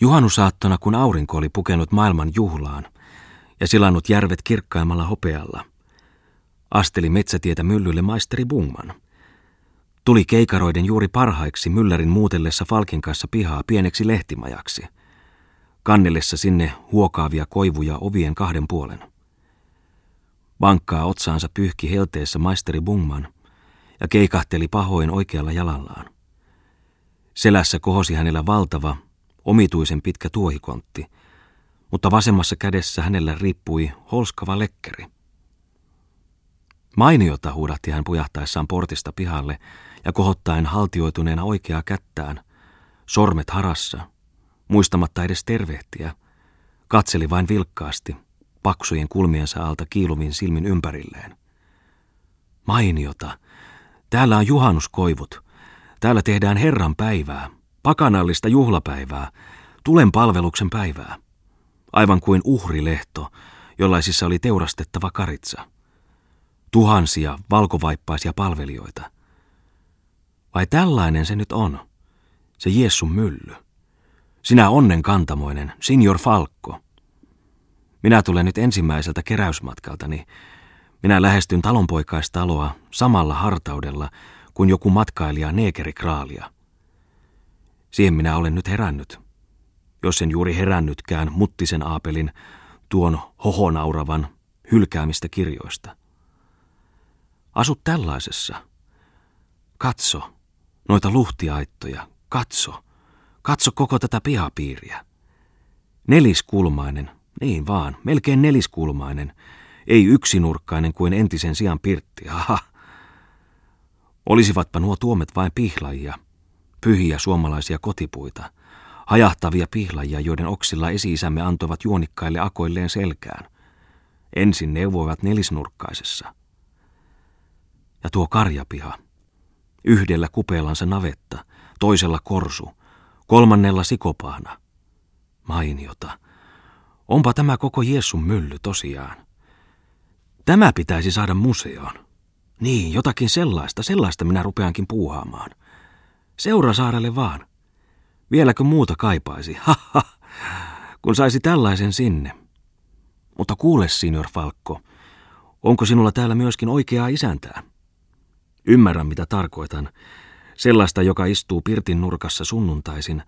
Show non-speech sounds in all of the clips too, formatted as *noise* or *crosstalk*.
Juhannusaattona, kun aurinko oli pukenut maailman juhlaan ja silannut järvet kirkkaimmalla hopealla, asteli metsätietä myllylle maisteri Bungman. Tuli keikaroiden juuri parhaiksi myllärin muutellessa Falkin kanssa pihaa pieneksi lehtimajaksi, kannellessa sinne huokaavia koivuja ovien kahden puolen. Vankkaa otsaansa pyyhki helteessä maisteri Bungman ja keikahteli pahoin oikealla jalallaan. Selässä kohosi hänellä valtava, omituisen pitkä tuohikontti, mutta vasemmassa kädessä hänellä riippui holskava lekkeri. Mainiota huudatti hän pujahtaessaan portista pihalle ja kohottaen haltioituneena oikeaa kättään, sormet harassa, muistamatta edes tervehtiä, katseli vain vilkkaasti, paksujen kulmiensa alta kiiluvin silmin ympärilleen. Mainiota, täällä on juhannuskoivut, täällä tehdään Herran päivää, pakanallista juhlapäivää, tulen palveluksen päivää. Aivan kuin uhrilehto, jollaisissa oli teurastettava karitsa. Tuhansia valkovaippaisia palvelijoita. Vai tällainen se nyt on, se Jeesun mylly. Sinä onnen kantamoinen, Signor Falkko. Minä tulen nyt ensimmäiseltä keräysmatkaltani. Minä lähestyn talonpoikaistaloa samalla hartaudella kuin joku matkailija neekerikraalia. Siihen minä olen nyt herännyt. Jos en juuri herännytkään muttisen aapelin tuon hohonauravan hylkäämistä kirjoista. Asut tällaisessa. Katso, noita luhtiaittoja, katso, katso koko tätä pihapiiriä. Neliskulmainen, niin vaan, melkein neliskulmainen, ei yksinurkkainen kuin entisen sijaan pirtti, aha. Olisivatpa nuo tuomet vain pihlajia – pyhiä suomalaisia kotipuita, hajahtavia pihlajia, joiden oksilla esi-isämme antoivat juonikkaille akoilleen selkään. Ensin neuvoivat nelisnurkkaisessa. Ja tuo karjapiha. Yhdellä kupeellansa navetta, toisella korsu, kolmannella sikopahna. Mainiota. Onpa tämä koko Jeesun mylly tosiaan. Tämä pitäisi saada museoon. Niin, jotakin sellaista, sellaista minä rupeankin puuhaamaan. Seurasaarelle vaan. Vieläkö muuta kaipaisi? *laughs* Haha, kun saisi tällaisen sinne. Mutta kuule, signor Falkko, onko sinulla täällä myöskin oikeaa isäntää? Ymmärrän, mitä tarkoitan. Sellaista, joka istuu pirtin nurkassa sunnuntaisin,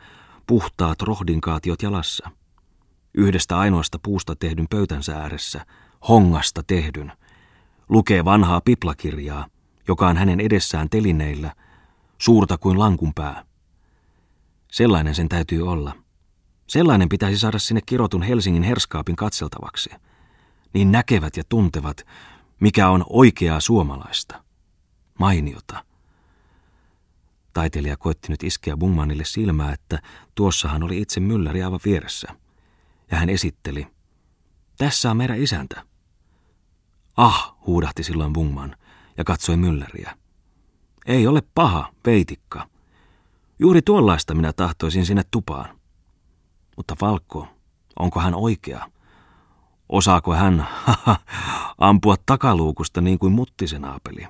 puhtaat rohdinkaatiot jalassa. Yhdestä ainoasta puusta tehdyn pöytänsä ääressä, hongasta tehdyn, lukee vanhaa piplakirjaa, joka on hänen edessään telineillä – suurta kuin lankun pää. Sellainen sen täytyy olla. Sellainen pitäisi saada sinne kirotun Helsingin herskaapin katseltavaksi. Niin näkevät ja tuntevat, mikä on oikeaa suomalaista. Mainiota. Taiteilija koetti nyt iskeä Bungmanille silmää, että tuossahan oli itse mylläri aivan vieressä. Ja hän esitteli. Tässä on meidän isäntä. Ah, huudahti silloin Bungman ja katsoi mylläriä. Ei ole paha, veitikka. Juuri tuollaista minä tahtoisin sinne tupaan. Mutta Falkko, onko hän oikea? Osaako hän ampua takaluukusta niin kuin muttisen aapeli?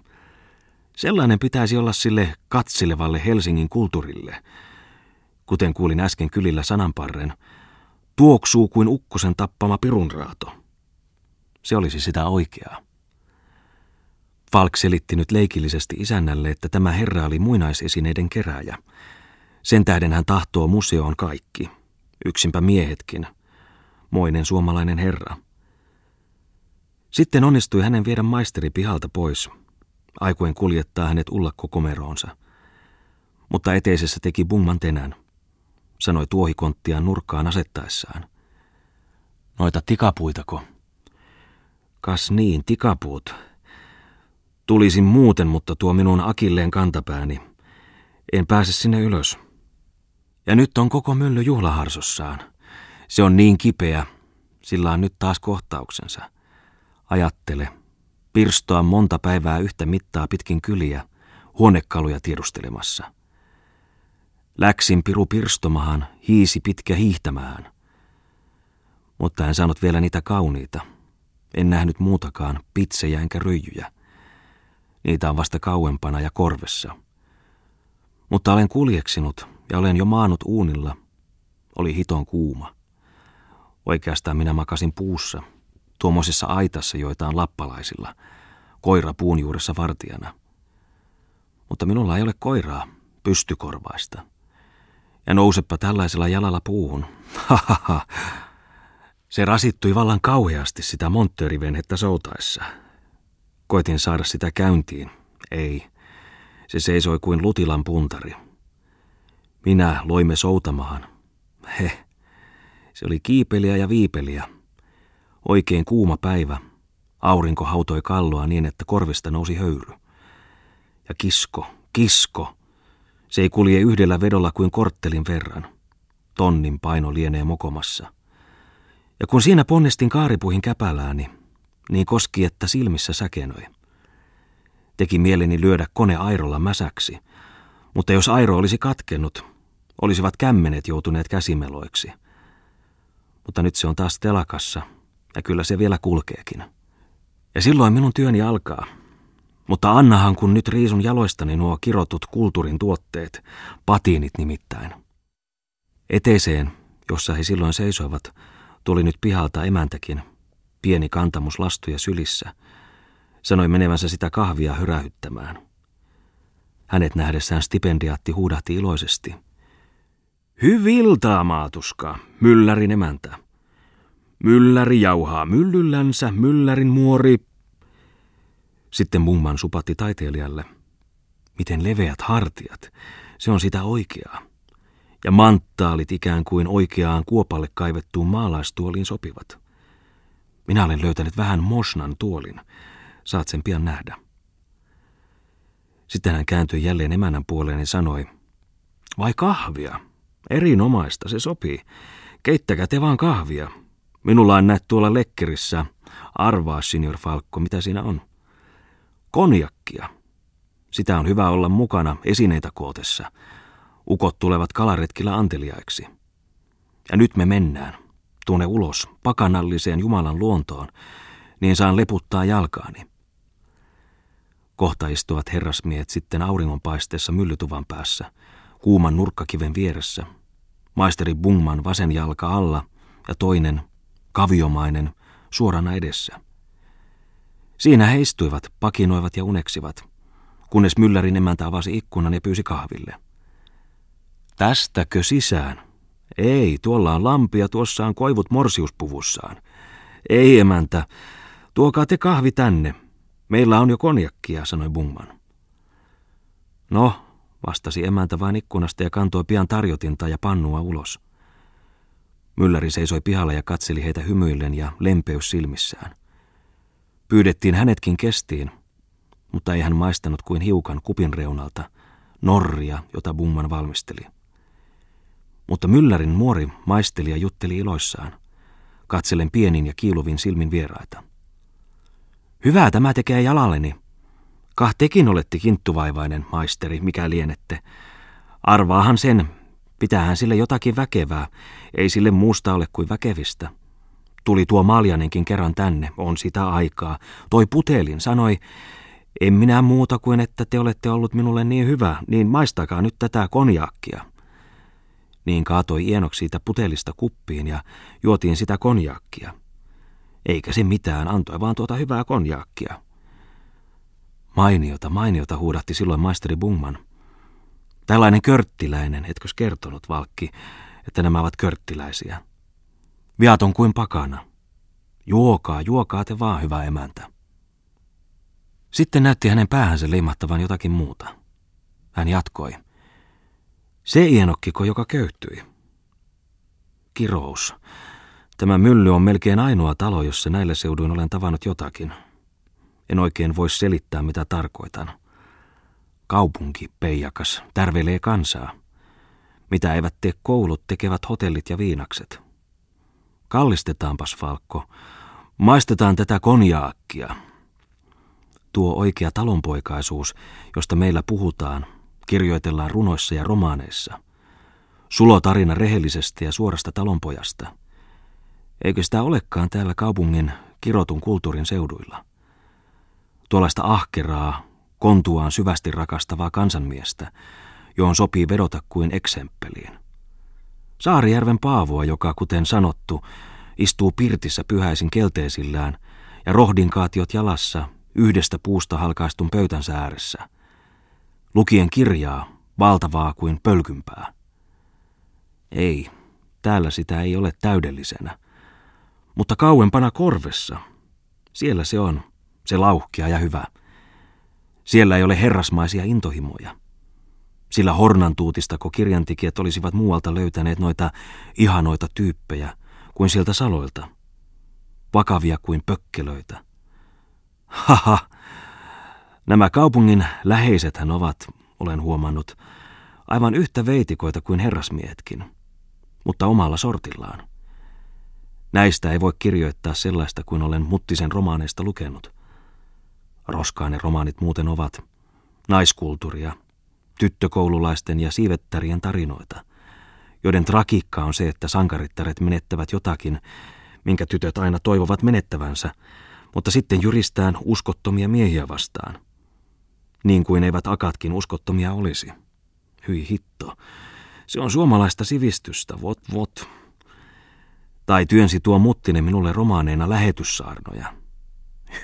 Sellainen pitäisi olla sille katsilevalle Helsingin kulttuurille. Kuten kuulin äsken kylillä sananparren, tuoksuu kuin ukkosen tappama pirunraato. Se olisi sitä oikeaa. Falk selitti nyt leikillisesti isännälle, että tämä herra oli muinaisesineiden kerääjä. Sen tähden hän tahtoo museoon kaikki, yksinpä miehetkin, moinen suomalainen herra. Sitten onnistui hänen viedä maisteri pihalta pois, aikuen kuljettaa hänet ullakkokomeroonsa. Mutta eteisessä teki bumman tenän, sanoi tuohikonttiaan nurkkaan asettaessaan. Noita tikapuitako? Kas niin, tikapuut, Tulisin muuten, mutta tuo minun akilleen kantapääni. En pääse sinne ylös. Ja nyt on koko mylly juhlaharsossaan. Se on niin kipeä, sillä on nyt taas kohtauksensa. Ajattele, pirstoa monta päivää yhtä mittaa pitkin kyliä, huonekaluja tiedustelemassa. Läksin piru pirstomahan, hiisi pitkä hiihtämään. Mutta en saanut vielä niitä kauniita. En nähnyt muutakaan, pitsejä enkä ryijyjä. Niitä on vasta kauempana ja korvessa. Mutta olen kuljeksinut ja olen jo maanut uunilla. Oli hiton kuuma. Oikeastaan minä makasin puussa, tuommoisessa aitassa, joita on lappalaisilla, koira puun juuressa vartijana. Mutta minulla ei ole koiraa, pystykorvaista. Ja nousepa tällaisella jalalla puuhun. *laughs* Se rasittui vallan kauheasti sitä monttöörivenhettä soutaessa. Koitin saada sitä käyntiin. Ei. Se seisoi kuin lutilan puntari. Minä loimme soutamaan. He. Se oli kiipeliä ja viipeliä. Oikein kuuma päivä. Aurinko hautoi kalloa niin, että korvista nousi höyry. Ja kisko, kisko. Se ei kulje yhdellä vedolla kuin korttelin verran. Tonnin paino lienee mokomassa. Ja kun siinä ponnistin kaaripuihin käpälääni, niin koski, että silmissä säkenöi. Teki mieleni lyödä kone airolla mäsäksi, mutta jos airo olisi katkennut, olisivat kämmenet joutuneet käsimeloiksi. Mutta nyt se on taas telakassa, ja kyllä se vielä kulkeekin. Ja silloin minun työni alkaa. Mutta annahan kun nyt riisun jaloistani nuo kirotut kulttuurin tuotteet, patiinit nimittäin. Eteiseen, jossa he silloin seisoivat, tuli nyt pihalta emäntäkin, pieni kantamus lastuja sylissä. Sanoi menevänsä sitä kahvia hyrähyttämään. Hänet nähdessään stipendiaatti huudahti iloisesti. Hyviltaa, maatuska, myllärin emäntä. Mylläri jauhaa myllyllänsä, myllärin muori. Sitten mumman supatti taiteilijalle. Miten leveät hartiat, se on sitä oikeaa. Ja manttaalit ikään kuin oikeaan kuopalle kaivettuun maalaistuoliin sopivat. Minä olen löytänyt vähän Mosnan tuolin. Saat sen pian nähdä. Sitten hän kääntyi jälleen emännän puoleen ja sanoi, vai kahvia? Erinomaista, se sopii. Keittäkää te vaan kahvia. Minulla on näet tuolla lekkerissä. Arvaa, signor Falkko, mitä siinä on. Konjakkia. Sitä on hyvä olla mukana esineitä kootessa. Ukot tulevat kalaretkillä anteliaiksi. Ja nyt me mennään tuonne ulos, pakanalliseen Jumalan luontoon, niin saan leputtaa jalkaani. Kohta istuvat herrasmiehet sitten auringonpaisteessa myllytuvan päässä, kuuman nurkkakiven vieressä. Maisteri Bungman vasen jalka alla ja toinen, kaviomainen, suorana edessä. Siinä he istuivat, pakinoivat ja uneksivat, kunnes myllärin emäntä avasi ikkunan ja pyysi kahville. Tästäkö sisään? Ei, tuolla on lampi ja tuossa on koivut morsiuspuvussaan. Ei, emäntä, tuokaa te kahvi tänne. Meillä on jo konjakkia, sanoi Bungman. No, vastasi emäntä vain ikkunasta ja kantoi pian tarjotinta ja pannua ulos. Mylläri seisoi pihalla ja katseli heitä hymyillen ja lempeys silmissään. Pyydettiin hänetkin kestiin, mutta ei hän maistanut kuin hiukan kupin reunalta, norria, jota Bungman valmisteli. Mutta Myllärin muori maisteli ja jutteli iloissaan, katsellen pienin ja kiiluvin silmin vieraita. Hyvää tämä tekee jalalleni. Kah tekin olette kinttuvaivainen, maisteri, mikä lienette. Arvaahan sen, pitäähän sille jotakin väkevää, ei sille muusta ole kuin väkevistä. Tuli tuo Maljanenkin kerran tänne, on sitä aikaa. Toi putelin, sanoi, en minä muuta kuin että te olette ollut minulle niin hyvä, niin maistakaa nyt tätä konjakkia. Niin kaatoi Ienok siitä putelista kuppiin ja juotiin sitä konjakkia. Eikä se mitään, antoi vaan tuota hyvää konjakkia. Mainiota, mainiota huudatti silloin maisteri Bungman. Tällainen körttiläinen, etkös kertonut, Valkki, että nämä ovat körttiläisiä. Viaton kuin pakana. Juokaa, juokaa te vaan, hyvä emäntä. Sitten näytti hänen päähänsä leimattavan jotakin muuta. Hän jatkoi. Se ienokkiko, joka köyhtyi. Kirous. Tämä mylly on melkein ainoa talo, jossa näillä seuduin olen tavannut jotakin. En oikein voi selittää, mitä tarkoitan. Kaupunki, peijakas, tärvelee kansaa. Mitä eivät tee koulut, tekevät hotellit ja viinakset. Kallistetaanpas, Falkko. Maistetaan tätä konjaakkia. Tuo oikea talonpoikaisuus, josta meillä puhutaan, kirjoitellaan runoissa ja romaaneissa. Sulo tarina rehellisestä ja suorasta talonpojasta. Eikö sitä olekaan täällä kaupungin kirotun kulttuurin seuduilla? Tuollaista ahkeraa, kontuaan syvästi rakastavaa kansanmiestä, johon sopii vedota kuin eksemppeliin. Saarijärven Paavoa, joka, kuten sanottu, istuu pirtissä pyhäisin kelteisillään ja rohdinkaatiot jalassa yhdestä puusta halkaistun pöytänsä ääressä. Lukien kirjaa, valtavaa kuin pölkympää. Ei, täällä sitä ei ole täydellisenä. Mutta kauempana korvessa, siellä se on, se lauhkia ja hyvä. Siellä ei ole herrasmaisia intohimoja. Sillä hornantuutistako kirjantikijät olisivat muualta löytäneet noita ihanoita tyyppejä kuin sieltä saloilta. Vakavia kuin pökkelöitä. Haha, nämä kaupungin läheisethän ovat, olen huomannut, aivan yhtä veitikoita kuin herrasmiehetkin, mutta omalla sortillaan. Näistä ei voi kirjoittaa sellaista kuin olen Muttisen romaaneista lukenut. Roskaan ne romaanit muuten ovat naiskulttuuria, tyttökoululaisten ja siivettärien tarinoita, joiden tragiikka on se, että sankarittaret menettävät jotakin, minkä tytöt aina toivovat menettävänsä, mutta sitten jyristään uskottomia miehiä vastaan. Niin kuin eivät akatkin uskottomia olisi. Hyi hitto. Se on suomalaista sivistystä, vot vot. Tai työnsi tuo Muttinen minulle romaaneina lähetyssaarnoja.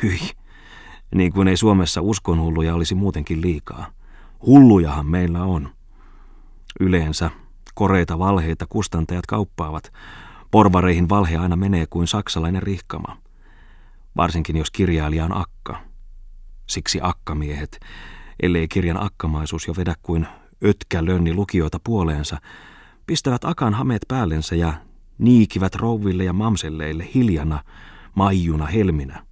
Hyi. Niin kuin ei Suomessa uskonhulluja olisi muutenkin liikaa. Hullujahan meillä on. Yleensä koreita valheita kustantajat kauppaavat. Porvareihin valhe aina menee kuin saksalainen rihkama. Varsinkin jos kirjailija on akka. Siksi akkamiehet, ellei kirjan akkamaisuus jo vedä kuin ötkä lönni lukijoita puoleensa, pistävät akan hameet päällensä ja niikivät rouville ja mamselleille hiljana, maijuna helminä.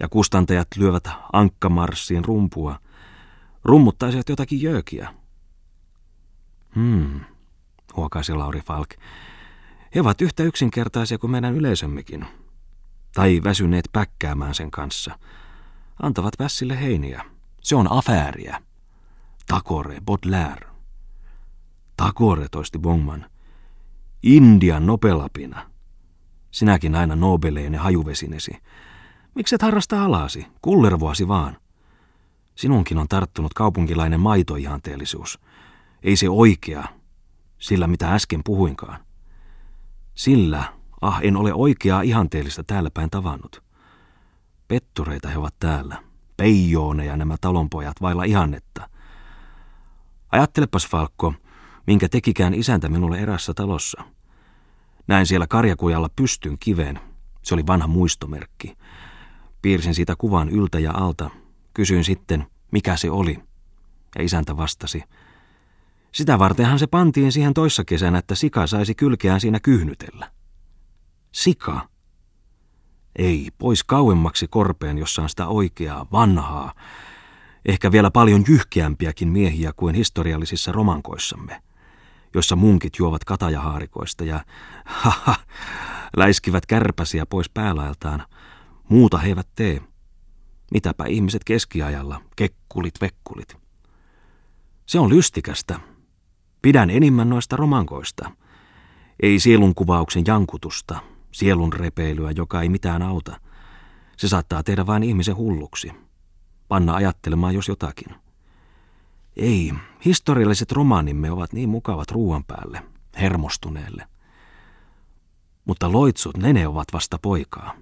Ja kustantajat lyövät ankkamarssiin rumpua, rummuttaisivat jotakin jöökiä. Hmm, huokaisi Lauri Falk. He ovat yhtä yksinkertaisia kuin meidän yleisömmekin. Tai väsyneet päkkäämään sen kanssa. Antavat vässille heiniä. Se on afääriä. Takore, Baudelaire. Takore, toisti Bongman. Indian nopelapina. Sinäkin aina nobeleinen hajuvesinesi. Mikset harrasta alasi, kullervoasi vaan. Sinunkin on tarttunut kaupunkilainen maitoihanteellisuus. Ei se oikea, sillä mitä äsken puhuinkaan. Sillä, ah en ole oikeaa ihanteellista täällä päin tavannut. Pettureita he ovat täällä, peijooneja nämä talonpojat vailla ihannetta. Ajattelepas Falkko, minkä tekikään isäntä minulle erässä talossa. Näin siellä karjakujalla pystyn kiveen. Se oli vanha muistomerkki. Piirsin siitä kuvan yltä ja alta. Kysyin sitten, mikä se oli. Ja isäntä vastasi. Sitä vartenhan se pantiin siihen toissa kesänä, että sika saisi kylkeään siinä kyhnytellä. Sika? Ei, pois kauemmaksi korpeen, jossa on sitä oikeaa, vanhaa, ehkä vielä paljon jyhkeämpiäkin miehiä kuin historiallisissa romankoissamme, jossa munkit juovat katajahaarikoista ja *laughs* haha, läiskivät kärpäsiä pois päälailtaan. Muuta he eivät tee. Mitäpä ihmiset keskiajalla, kekkulit, vekkulit. Se on lystikästä. Pidän enimmän noista romankoista. Ei sielun kuvauksen jankutusta, sielun repeilyä, joka ei mitään auta. Se saattaa tehdä vain ihmisen hulluksi panna ajattelemaan jos jotakin. Ei, historialliset romaanimme ovat niin mukavat ruuan päälle, hermostuneelle. Mutta loitsut, ne ne ovat vasta poikaa.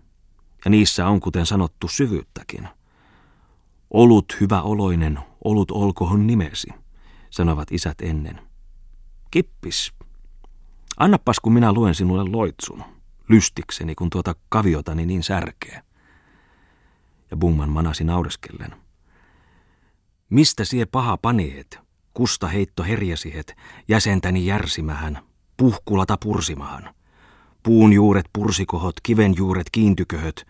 Ja niissä on, kuten sanottu, syvyyttäkin. Olut hyvä oloinen, olut olkohon nimesi, sanovat isät ennen. Kippis, annapas kun minä luen sinulle loitsun, lystikseni, kun tuota kaviotani niin särkee ja Bungman manasi naureskellen. Mistä sie paha paneet, kusta heitto herjasihet, jäsentäni järsimähän, puhkulata pursimahan. Puun juuret pursikohot, kiven juuret kiintyköhöt,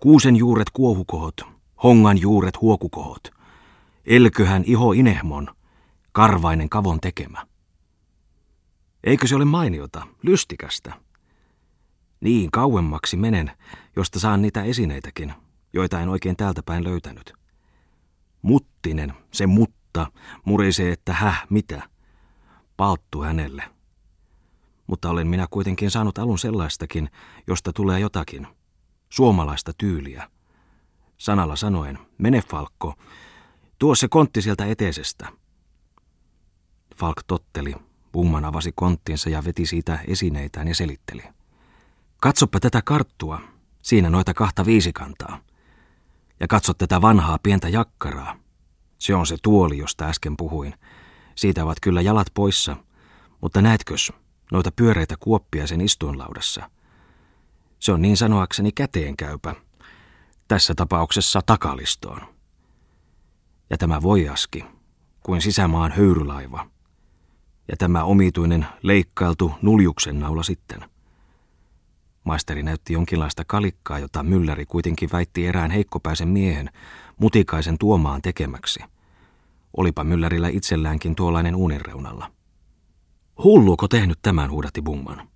kuusen juuret kuohukohot, hongan juuret huokukohot. Elköhän iho inehmon, karvainen kavon tekemä. Eikö se ole mainiota, lystikästä? Niin kauemmaksi menen, josta saan niitä esineitäkin, joita en oikein täältä päin löytänyt. Muttinen, se mutta, murisee, että häh, mitä? Palttu hänelle. Mutta olen minä kuitenkin saanut alun sellaistakin, josta tulee jotakin. Suomalaista tyyliä. Sanalla sanoen, mene Falkko, tuo se kontti sieltä eteisestä. Falk totteli, Bungman avasi konttinsa ja veti siitä esineitään ja selitteli. Katsoppa tätä karttua. Siinä noita kahta viisikantaa. Ja katso tätä vanhaa pientä jakkaraa. Se on se tuoli, josta äsken puhuin. Siitä ovat kyllä jalat poissa, mutta näetkös noita pyöreitä kuoppia sen istuinlaudassa? Se on niin sanoakseni käteenkäypä. Tässä tapauksessa takalistoon. Ja tämä voiaski, kuin sisämaan höyrylaiva. Ja tämä omituinen leikkailtu nuljuksen naula sitten – Maisteri näytti jonkinlaista kalikkaa, jota mylläri kuitenkin väitti erään heikkopäisen miehen mutikaisen tuomaan tekemäksi. Olipa myllärillä itselläänkin tuollainen uunin reunalla. Hulluuko tehnyt tämän, huudatti Bungman.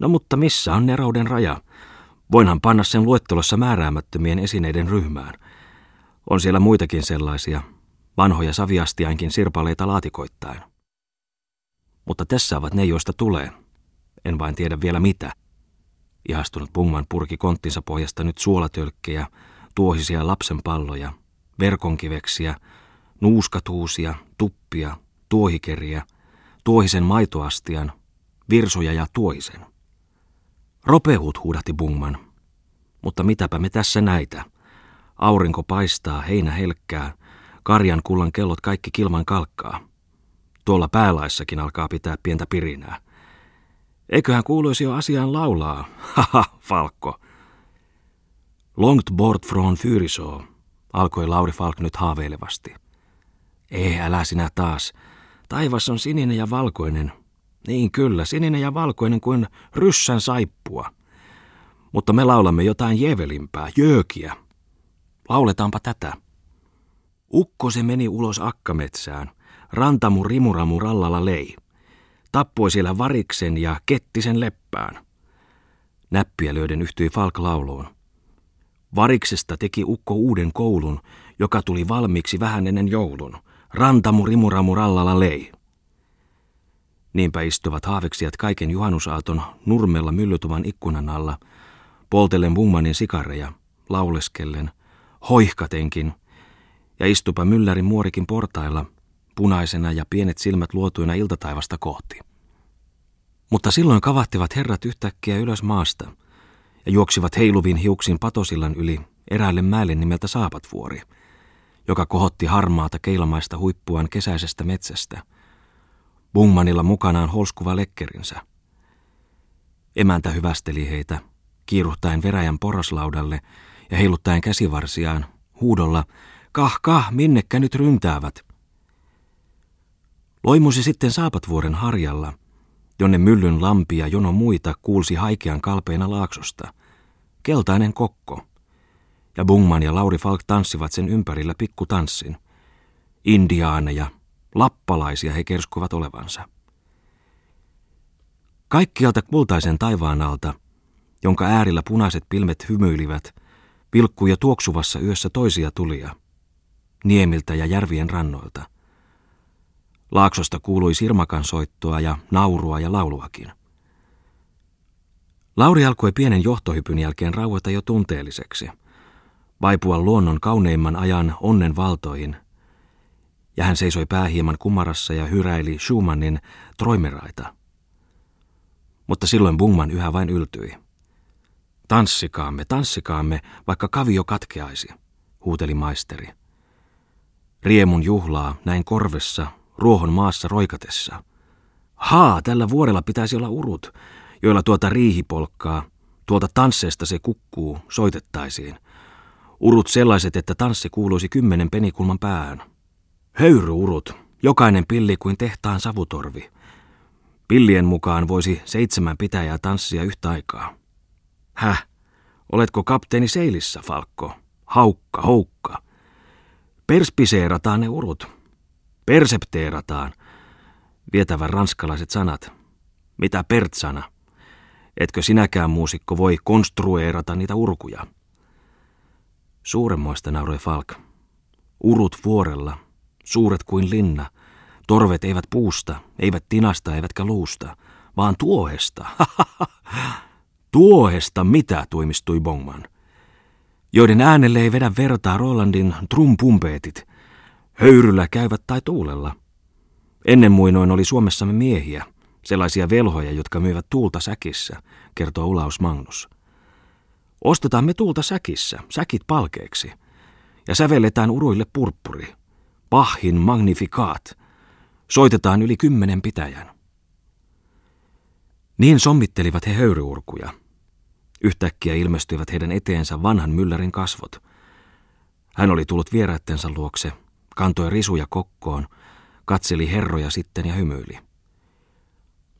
No mutta missä on nerouden raja? Voinhan panna sen luettelossa määräämättömien esineiden ryhmään. On siellä muitakin sellaisia, vanhoja saviastiainkin sirpaleita laatikoittain. Mutta tässä ovat ne, joista tulee. En vain tiedä vielä mitä. Ihastunut Bungman purki konttinsa pohjasta nyt suolatölkkejä, tuohisia lapsenpalloja, verkonkiveksiä, nuuskatuusia, tuppia, tuohikeriä, tuohisen maitoastian, virsoja ja tuohisen. Ropehut huudahti Bungman. Mutta mitäpä me tässä näitä? Aurinko paistaa, heinä helkkää, karjan kullan kellot kaikki kilman kalkkaa. Tuolla päälaissakin alkaa pitää pientä pirinää. Eiköhän kuuluisi jo asiaan laulaa. *laughs* Haha, Falkko. Longt bort från Fyrisoo, alkoi Lauri Falk nyt haaveilevasti. Ei, älä sinä taas. Taivas on sininen ja valkoinen. Niin kyllä, sininen ja valkoinen kuin ryssän saippua. Mutta me laulamme jotain jevelimpää, jöökiä. Lauletaanpa tätä. Ukko se meni ulos akkametsään. Rantamu rimuramu rallalla lei tappoi siellä variksen ja kettisen leppään. Näppiä löydен yhtyi Falk lauluun. Variksesta teki ukko uuden koulun, joka tuli valmiiksi vähän ennen joulun. Rantamu rimuramu rallalla lei. Niinpä istuvat haaveksijat kaiken juhannusaaton nurmella myllytuvan ikkunan alla, poltellen Bungmanin sikareja, lauleskellen, hoihkatenkin, ja istupa myllärin muorikin portailla – punaisena ja pienet silmät luotuina iltataivasta kohti. Mutta silloin kavahtivat herrat yhtäkkiä ylös maasta ja juoksivat heiluvin hiuksin patosillan yli eräälle mäelle nimeltä Saapatvuori, joka kohotti harmaata keilamaista huippuaan kesäisestä metsästä. Bungmanilla mukanaan holskuva lekkerinsä. Emäntä hyvästeli heitä, kiiruhtaen veräjän porraslaudalle ja heiluttaen käsivarsiaan, huudolla, kah kah, minnekä nyt ryntäävät – Loimusi sitten Saapatvuoren harjalla, jonne myllyn lampi ja jono muita kuulsi haikean kalpeena laaksosta. Keltainen kokko. Ja Bungman ja Lauri Falk tanssivat sen ympärillä pikkutanssin. Indiaaneja, lappalaisia he kerskuvat olevansa. Kaikkialta kultaisen taivaan alta, jonka äärillä punaiset pilmet hymyilivät, pilkkuja tuoksuvassa yössä toisia tulia, niemiltä ja järvien rannoilta – Laaksosta kuului sirmakan soittoa ja naurua ja lauluakin. Lauri alkoi pienen johtohypyn jälkeen rauhoita jo tunteelliseksi, vaipua luonnon kauneimman ajan onnen valtoihin, ja hän seisoi päähieman kumarassa ja hyräili Schumannin troimeraita. Mutta silloin Bungman yhä vain yltyi. Tanssikaamme, tanssikaamme, vaikka kavio katkeaisi, huuteli maisteri. Riemun juhlaa näin korvessa ruohon maassa roikatessa. Haa, tällä vuorella pitäisi olla urut, joilla tuota riihipolkkaa, tuolta tansseesta se kukkuu, soitettaisiin. Urut sellaiset, että tanssi kuuluisi kymmenen penikulman päähän. Höyryurut, jokainen pilli kuin tehtaan savutorvi. Pillien mukaan voisi seitsemän pitäjää tanssia yhtä aikaa. Häh, oletko kapteeni seilissä, Falkko? Haukka, houkka. Perspiseerataan ne urut. Persepteerataan. Vietävän ranskalaiset sanat. Mitä pertsana? Etkö sinäkään muusikko voi konstrueerata niitä urkuja? Suuremmoista nauroi Falk. Urut vuorella, suuret kuin linna. Torvet eivät puusta, eivät tinasta, eivätkä luusta, vaan tuohesta. *laughs* tuohesta mitä, tuimistui Bongman. Joiden äänelle ei vedä vertaa Rolandin trumpumpeetit – Höyryllä käyvät tai tuulella. Ennen muinoin oli Suomessamme miehiä, sellaisia velhoja, jotka myyvät tuulta säkissä, kertoo Ulaus Magnus. Ostetaan me tuulta säkissä, säkit palkeeksi, ja sävelletään uruille purppuri, pahin magnifikaat, soitetaan yli kymmenen pitäjän. Niin sommittelivat he höyryurkuja. Yhtäkkiä ilmestyivät heidän eteensä vanhan myllärin kasvot. Hän oli tullut vieraittensa luokse, kantoi risuja kokkoon, katseli herroja sitten ja hymyili.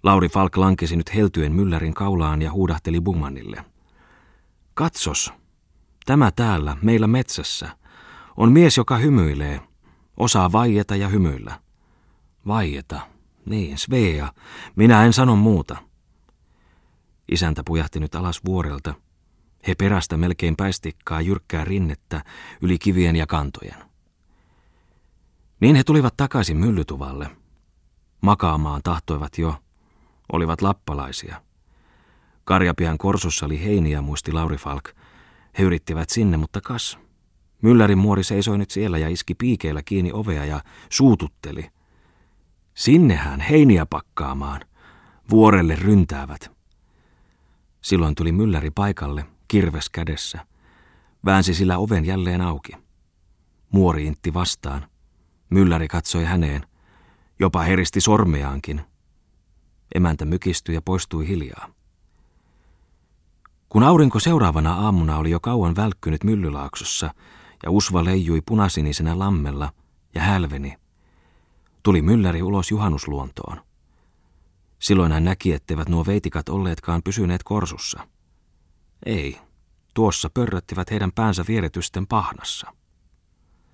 Lauri Falk lankesi nyt heltyen myllärin kaulaan ja huudahteli Bummanille. Katsos, tämä täällä, meillä metsässä, on mies, joka hymyilee, osaa vaieta ja hymyillä. Vaieta, niin, Svea, minä en sano muuta. Isäntä pujahti nyt alas vuorelta. He perästä melkein päistikkaa jyrkkää rinnettä yli kivien ja kantojen. Niin he tulivat takaisin myllytuvalle. Makaamaan tahtoivat jo. Olivat lappalaisia. Karjapian korsussa oli heiniä, muisti Lauri Falk. He yrittivät sinne, mutta kas. Myllärin muori seisoi nyt siellä ja iski piikeillä kiinni ovea ja suututteli. Sinnehän heiniä pakkaamaan. Vuorelle ryntäävät. Silloin tuli mylläri paikalle, kirves kädessä. Väänsi sillä oven jälleen auki. Muori intti vastaan. Mylläri katsoi häneen. Jopa heristi sormeaankin. Emäntä mykistyi ja poistui hiljaa. Kun aurinko seuraavana aamuna oli jo kauan välkkynyt myllylaaksossa ja usva leijui punasinisenä lammella ja hälveni, tuli mylläri ulos juhannusluontoon. Silloin hän näki, etteivät nuo veitikat olleetkaan pysyneet korsussa. Ei, tuossa pörröttivät heidän päänsä vieretysten pahnassa.